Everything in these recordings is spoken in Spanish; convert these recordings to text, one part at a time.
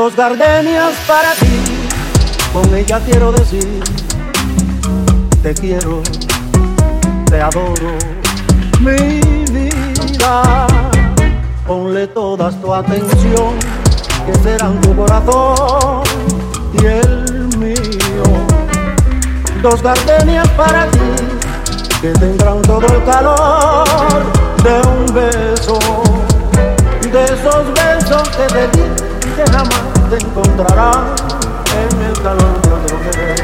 Dos gardenias para ti, con ella quiero decir, te quiero, te adoro, mi vida. Ponle toda tu atención, que serán tu corazón y el mío. Dos gardenias para ti, que tendrán todo el calor de un beso, de esos besos que te di que jamás te encontrará en el calor de otro querer.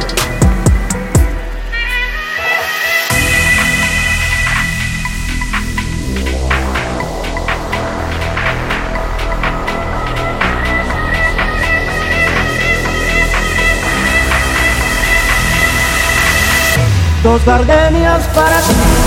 Dos gardenias para ti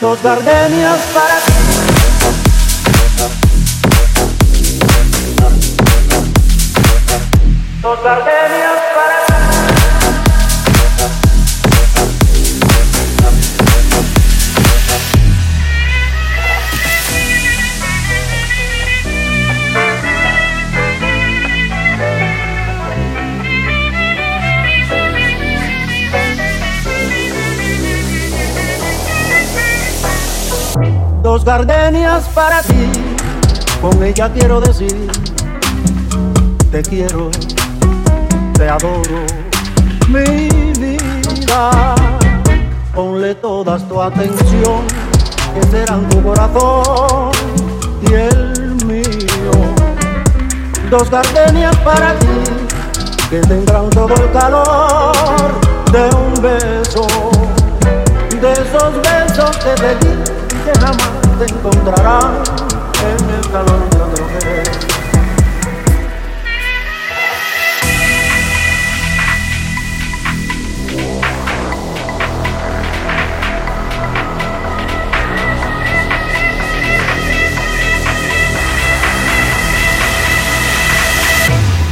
dos gardenias para ti. Dos gardenias para ti, con ella quiero decir, te quiero, te adoro, mi vida. Ponle toda tu atención, que serán tu corazón y el mío. Dos gardenias para ti, que tendrán todo el calor de un beso, de esos besos que te di que jamás te encontrará en el calor de otro querer.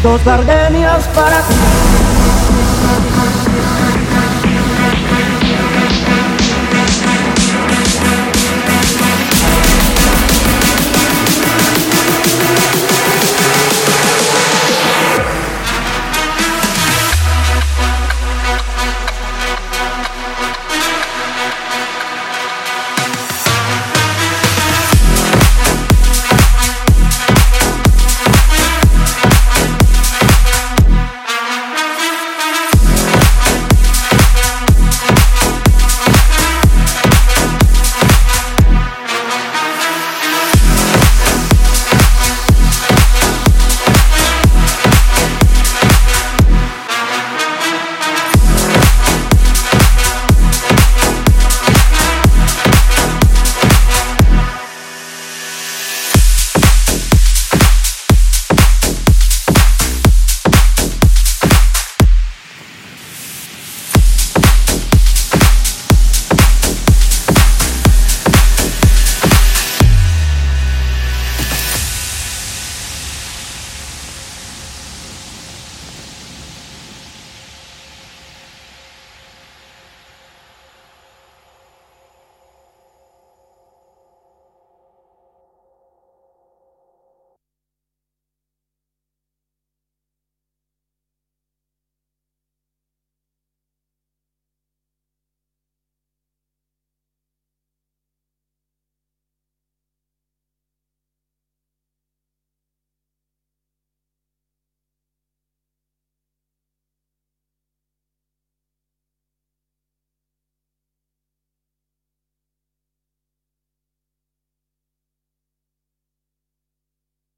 Dos gardenias para ti